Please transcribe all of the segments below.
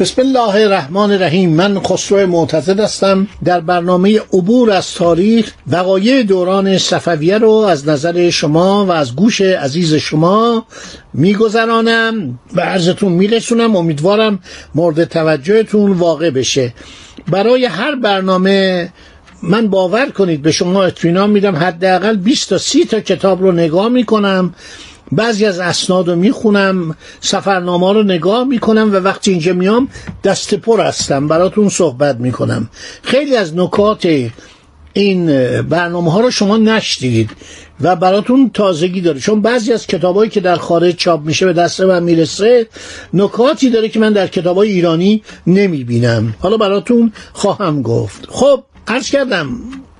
بسم الله الرحمن الرحیم. من خسرو معتزد هستم. در برنامه عبور از تاریخ وقایع دوران صفویه رو از نظر شما و از گوش عزیز شما میگذرانم و عرضتون میرسونم. امیدوارم مورد توجهتون واقع بشه. برای هر برنامه من باور کنید به شما اطمینان میدم حداقل 20 تا 30 تا کتاب رو نگاه می‌کنم. بعضی از اسناد رو می‌خونم سفرنامه رو نگاه می‌کنم و وقتی اینجا میام دست پر هستم براتون صحبت می‌کنم. خیلی از نکات این برنامه ها رو شما نشدید و براتون تازگی داره. چون بعضی از کتابایی که در خارج چاپ میشه به دست من می‌رسه نکاتی داره که من در کتابای ایرانی نمی‌بینم. حالا براتون خواهم گفت. خب عرض کردم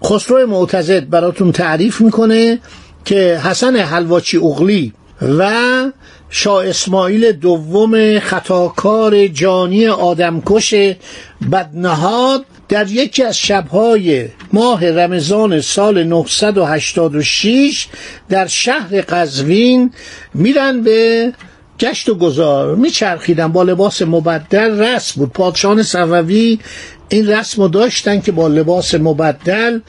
خسرو معتزد براتون تعریف می‌کنه که حسن حلواچی اغلی و شاه اسماعیل دوم خطاکار جانی آدمکش بدنهاد در یکی از شبهای ماه رمضان سال 986 در شهر قزوین میرن به گشت و گذار. میچرخیدن. با لباس مبدل رسم بود. پادشاهان صفوی این رسم رو داشتن که با لباس مبدل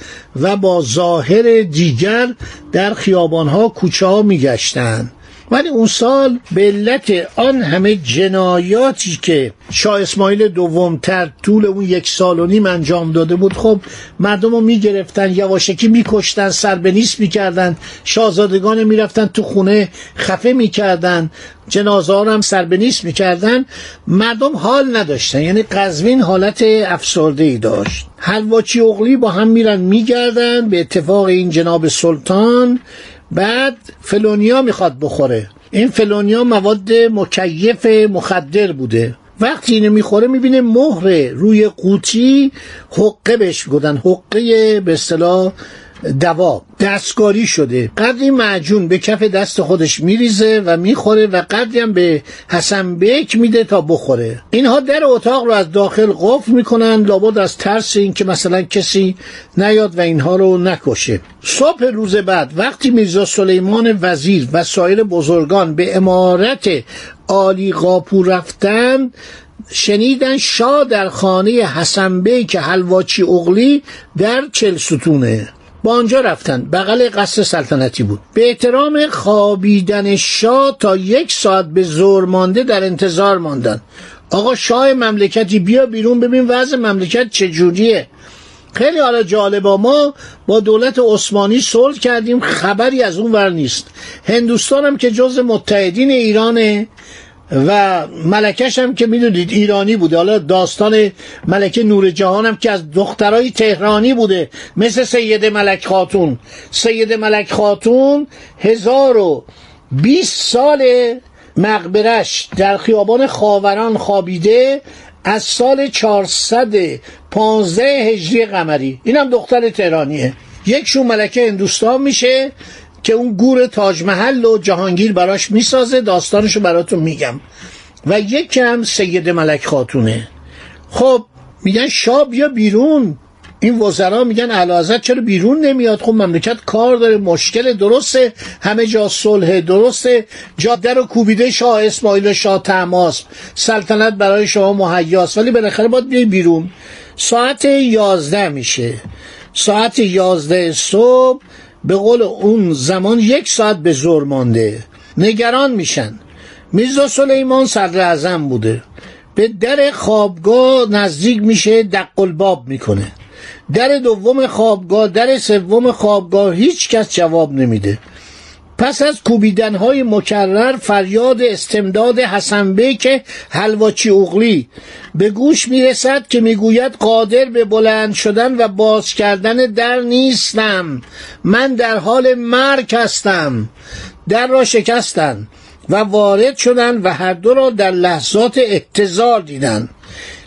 و با ظاهر دیگر در خیابانها کوچه ها میگشتند ولی اون سال به علت آن همه جنایاتی که شاه اسماعیل دوم تر طول اون یک سال و نیم انجام داده بود خب مردم رو می‌گرفتن یواشکی میکشتن سر به نیست می‌کردن شاهزادگان می‌رفتن تو خونه خفه می‌کردن جنازه ها هم سر به نیست می‌کردن. مردم حال نداشتن یعنی قزوین حالت افسرده ای داشت. حلواچی اغلی با هم میرن میگردن به اتفاق این جناب سلطان بعد فلونیا می‌خواد بخوره. این فلونیا مواد مکیف مخدر بوده. وقتی اینو می‌خوره می‌بینه مهر روی قوطی حقه بهش گفتن حقه به اصطلاح دوا دستکاری شده. قدری معجون به کف دست خودش میریزه و می‌خوره و قدری هم به حسن بیک میده تا بخوره. اینها در اتاق رو از داخل قفل می‌کنن لابد از ترس این که مثلا کسی نیاد و اینها رو نکشه. صبح روز بعد وقتی میرزا سلیمان وزیر و سایر بزرگان به امارت عالی قاپو رفتن شنیدن شاه در خانه حسن بیک حلواچی اغلی در چل ستونه. با آنجا رفتن بغل قصر سلطنتی بود. به احترام خوابیدن شاه تا یک ساعت به زور مانده در انتظار ماندن آقا شاه مملکتی بیا بیرون ببین وضع مملکت چجوریه خیلی حالا جالبا ما با دولت عثمانی صلح کردیم. خبری از اون ور نیست. هندوستان هم که جز متحدین ایرانه. و ملکش هم که می‌دونید ایرانی بوده. حالا داستان ملکه نور جهان هم که از دخترای تهرانی بوده. مثل سید ملک خاتون. سید ملک خاتون هزار و بیست سال مقبرش در خیابان خاوران خوابیده از سال 415 هجری قمری. اینم دختر تهرانیه. یک شو ملکه هندوستان میشه. که اون گور تاج محل و جهانگیر براش می‌سازه داستانشو براتون میگم. و یکی هم سید ملک خاتونه. خب میگن شاه بیا بیرون. این وزرا میگن اعلی چرا بیرون نمیاد؟ خب مملکت کار داره مشکل درسته همه جا صلح درسته. جاده رو کوبیده شاه اسماعیل و شاه تماس. سلطنت برای شما مهیاست. ولی بالاخره باید بیای بیرون. ساعت یازده میشه. ساعت یازده صبح به قول اون زمان یک ساعت به زور مانده. نگران میشن. میرزا سلیمان صدر اعظم بوده. به در خوابگاه نزدیک میشه دقلباب می‌کنه. در دوم خوابگاه در سوم خوابگاه هیچ کس جواب نمیده. پس از کوبیدن های مکرر فریاد استمداد حسن بیک حلواچی اغلی به گوش می‌رسد که می‌گوید قادر به بلند شدن و باز کردن در نیستم. من در حال مرگ هستم. در را شکستن و وارد شدند و هر دو را در لحظات احتضار دیدند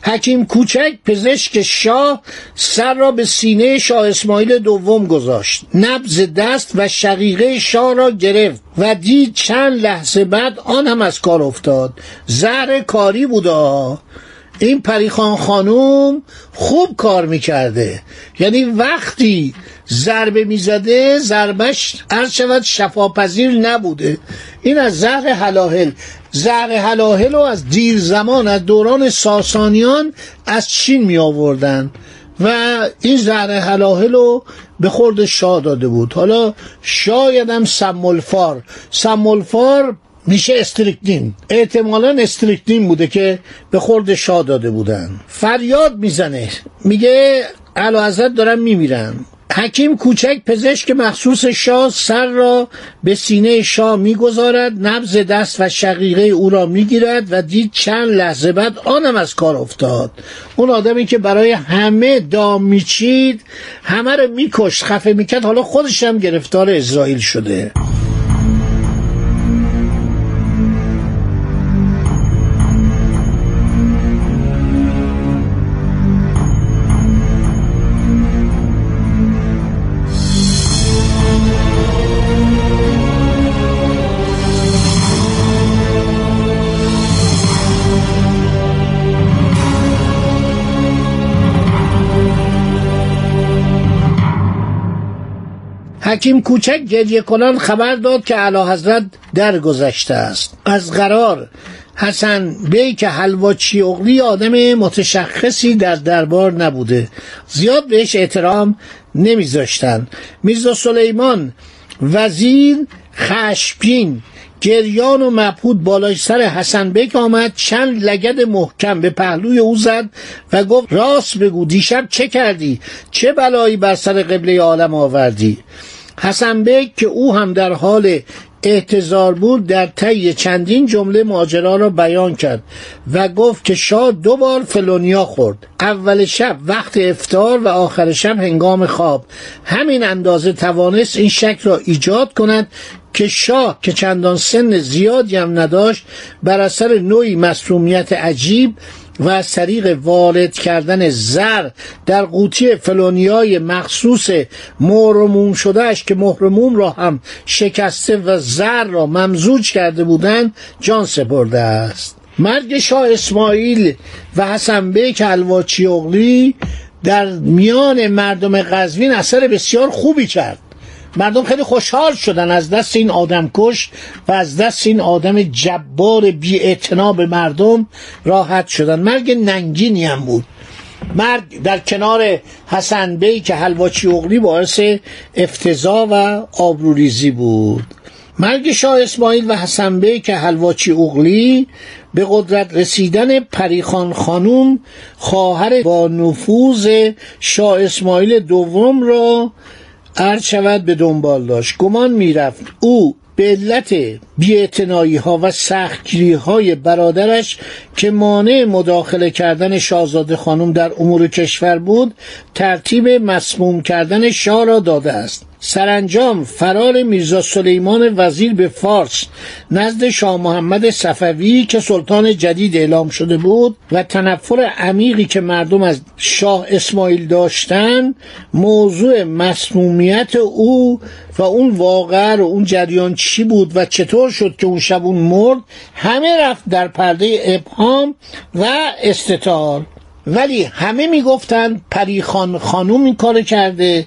حکیم کوچک پزشک شاه سر را به سینه شاه اسماعیل دوم گذاشت. نبز دست و شقیقه شاه را گرفت و دید چند لحظه بعد آن هم از کار افتاد. زهر کاری بوده این پریخان خانوم خوب کار می‌کرده. یعنی وقتی ضربه می‌زده ضربش عرض شود شفاپذیر نبوده. این از زهر حلاهل. زهر حلاهل رو از دیر زمان از دوران ساسانیان از چین می آوردن و این زهر حلاهل رو به خورد شاه داده بود. حالا شاید هم سمولفار. سمولفار میشه استریکتین. احتمالا استریکتین بوده که به خورد شاه داده بودن. فریاد می‌زنه. میگه علا حضرت دارم میمیرم حکیم کوچک پزشک مخصوص شاه سر را به سینه شاه می‌گذارد نبز دست و شقیقه او را می‌گیرد و دید چند لحظه بعد آنم از کار افتاد. اون آدمی که برای همه دام میچید همه رو میکشت خفه می‌کرد حالا خودش هم گرفتار اسرائیل شده. حکیم کوچک گریه کنان خبر داد که اعلی حضرت درگذشته است. از قرار حسن بی که حلواچی اغلی آدم متشخصی در دربار نبوده. زیاد بهش احترام نمیذاشتن. میرزا سلیمان وزیر خشبین گریان و مبهود بالای سر حسن بیک آمد چند لگد محکم به پهلوی او زد و گفت راست بگو دیشب چه کردی؟ چه بلایی بر سر قبله عالم آوردی؟ حسن بیک که او هم در حال احتضار بود در طی چندین جمله ماجرا را بیان کرد و گفت که شاه دو بار فلونیا خورد. اول شب وقت افتار و آخر شب هنگام خواب. همین اندازه توانست این شک را ایجاد کند که شاه که چندان سن زیادی هم نداشت بر اثر نوعی مسلومیت عجیب و از طریق وارد کردن زر در قوطی فلونیای مخصوص مهرموم شدهش که مهرموم را هم شکسته و زر را ممزوج کرده بودند جان سپرده است. مرگ شاه اسماعیل و حسن بیک الواچی در میان مردم قزوین اثر بسیار خوبی کرد. مردم خیلی خوشحال شدن از دست این آدم کش و از دست این آدم جبار بی به مردم راحت شدن. مرگ ننگینی هم بود. مرگ در کنار حسن بی که حلواچی اغلی باعث افتضا و آبروریزی بود. مرگ شاه اسماعیل و حسن بی که حلواچی اغلی به قدرت رسیدن پریخان خانوم خواهر با نفوذ شاه اسماعیل دوم را عرض شود به دنبال داشت. گمان می‌رفت او به علت بیاعتنایی ها و سختگیری های برادرش که مانع مداخله کردن شاهزاده خانم در امور کشور بود ترتیب مسموم کردن شاه را داده است. سرانجام فرار میرزا سلیمان وزیر به فارس نزد شاه محمد صفوی که سلطان جدید اعلام شده بود و تنفر عمیقی که مردم از شاه اسماعیل داشتند موضوع مسمومیت او و اون واقع و اون جریان چی بود و چطور شد که اون شب اون مرد همه رفت در پرده ابهام و استتار ولی همه می‌گفتند پریخان خانوم این کار کرده.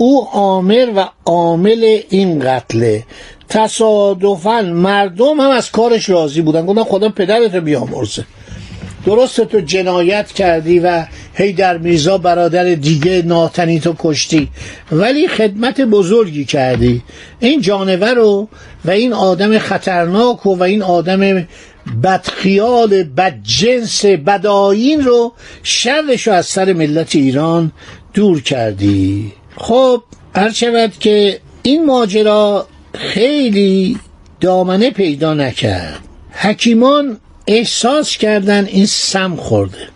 او عامر و عامل این قتله. تصادفا مردم هم از کارش راضی بودن. گفتن خدا پدرت بیامرزه. درست تو جنایت کردی و هی در میرزا برادر دیگه ناتنی تو کشتی. ولی خدمت بزرگی کردی. این جانور رو و این آدم خطرناک و, و این آدم بدخیال بدجنس بدآیین رو شرش رو از سر ملت ایران دور کردی. خب هر شود که این ماجرا خیلی دامنه پیدا نکرد. حکیمان احساس کردن این سم خورده.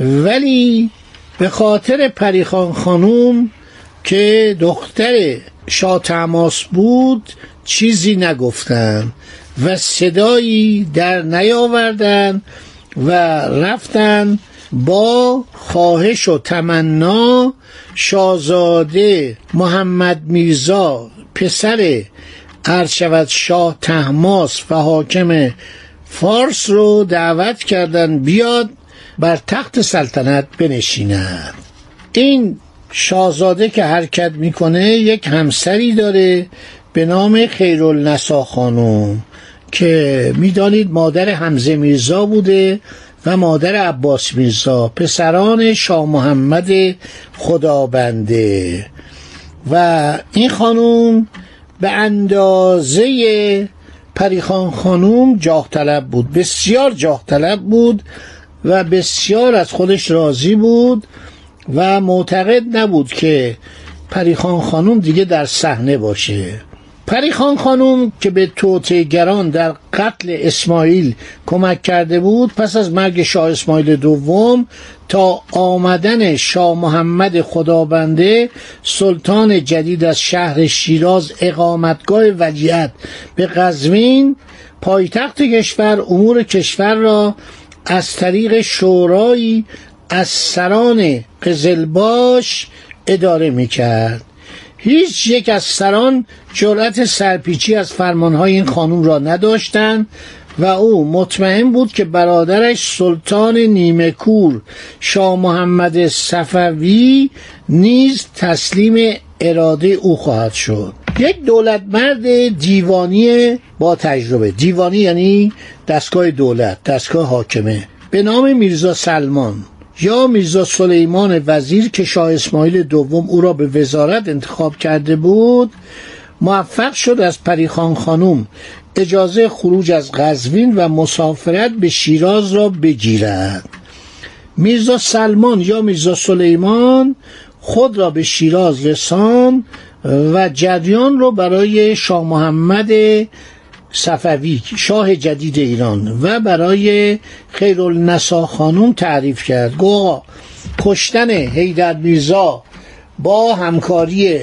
ولی به خاطر پریخان خانوم که دختر شاه تماس بود چیزی نگفتن و صدایی در نیاوردن و رفتن با خواهش و تمنا شاهزاده محمد میرزا پسر شود شاه تحماس و حاکم فارس رو دعوت کردن بیاد بر تخت سلطنت بنشیند این شاهزاده که حرکت می‌کنه یک همسری داره به نام خیرالنسا خانوم که می‌دانید مادر حمزه میرزا بوده و مادر عباس میرزا پسران شاه محمد خدابنده و این خانوم به اندازه پریخان خانوم جاه طلب بود. بسیار جاه طلب بود و بسیار از خودش راضی بود و معتقد نبود که پریخان خانوم دیگه در صحنه باشه. پریخان خانوم که به توتگران در قتل اسماعیل کمک کرده بود پس از مرگ شاه اسماعیل دوم تا آمدن شاه محمد خدابنده سلطان جدید از شهر شیراز اقامتگاه ولیت به قزوین پایتخت کشور امور کشور را از طریق شورایی از سران قزلباش اداره می کرد هیچ یک از سران جرأت سرپیچی از فرمانهای این خانوم را نداشتند و او مطمئن بود که برادرش سلطان نیمکور شاه محمد صفوی نیز تسلیم اراده او خواهد شد. یک دولت مرد دیوانی با تجربه. دیوانی یعنی دستگاه دولت دستگاه حاکمه. به نام میرزا سلمان. یا میرزا سلیمان وزیر که شاه اسماعیل دوم او را به وزارت انتخاب کرده بود موفق شد از پریخان خانوم اجازه خروج از قزوین و مسافرت به شیراز را بگیرد. میرزا سلمان یا میرزا سلیمان خود را به شیراز رسان و جریان را برای شاه محمد صفوی شاه جدید ایران و برای خیرالنسا خانوم تعریف کرد. گو کشتن حیدر میرزا با همکاری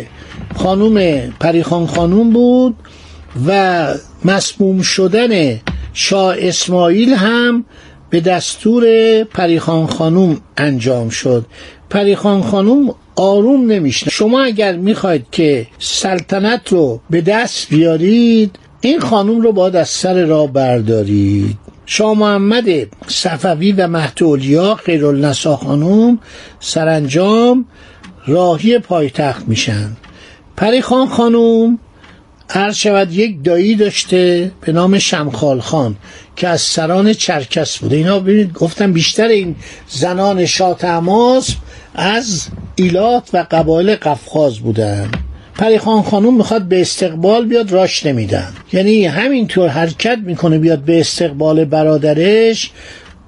خانوم پریخان خانوم بود و مسموم شدن شاه اسماعیل هم به دستور پریخان خانوم انجام شد. پریخان خانوم آروم نمیشنه شما اگر می‌خواید که سلطنت رو به دست بیارید این خانوم رو باید از سر راه بردارید. شاه محمد صفوی و مهدولیا خیرالنسا خانوم سرانجام راهی پایتخت میشن. پریخان خانوم عرض شود یک دایی داشته به نام شمخال خان که از سران چرکس بوده. اینا ببینید گفتم بیشتر این زنان شاه از ایلات و قبایل قفقاز بودن. پریخان خانوم می‌خواد به استقبال بیاد راش نمیدن. یعنی همینطور حرکت می‌کنه بیاد به استقبال برادرش.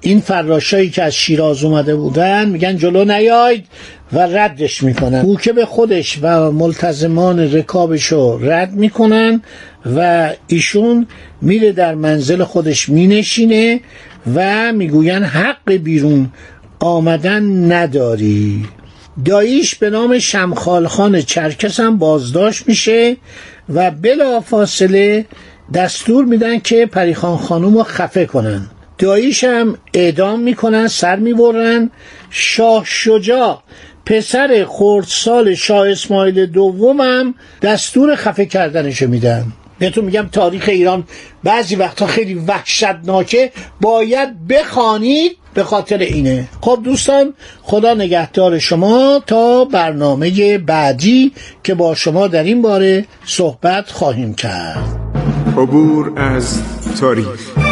این فراشایی که از شیراز اومده بودن میگن جلو نیاید و ردش می‌کنن. او که به خودش و ملتزمان رکابش رو رد می‌کنن و ایشون میره در منزل خودش مینشینه و می‌گوین حق بیرون آمدن نداری. داییش به نام شمخالخان چرکس هم بازداشت میشه و بلا فاصله دستور میدن که پریخان خانوم رو خفه کنن. داییش هم اعدام می‌کنن سر می‌برن. شاه شجاع پسر خردسال شاه اسماعیل دومم دستور خفه کردنشو میدن. بهتون میگم تاریخ ایران بعضی وقتا خیلی وحشتناکه. باید بخوانید به خاطر اینه. خب دوستان خدا نگهدار شما تا برنامه بعدی که با شما در این باره صحبت خواهیم کرد. عبور از تاریخ.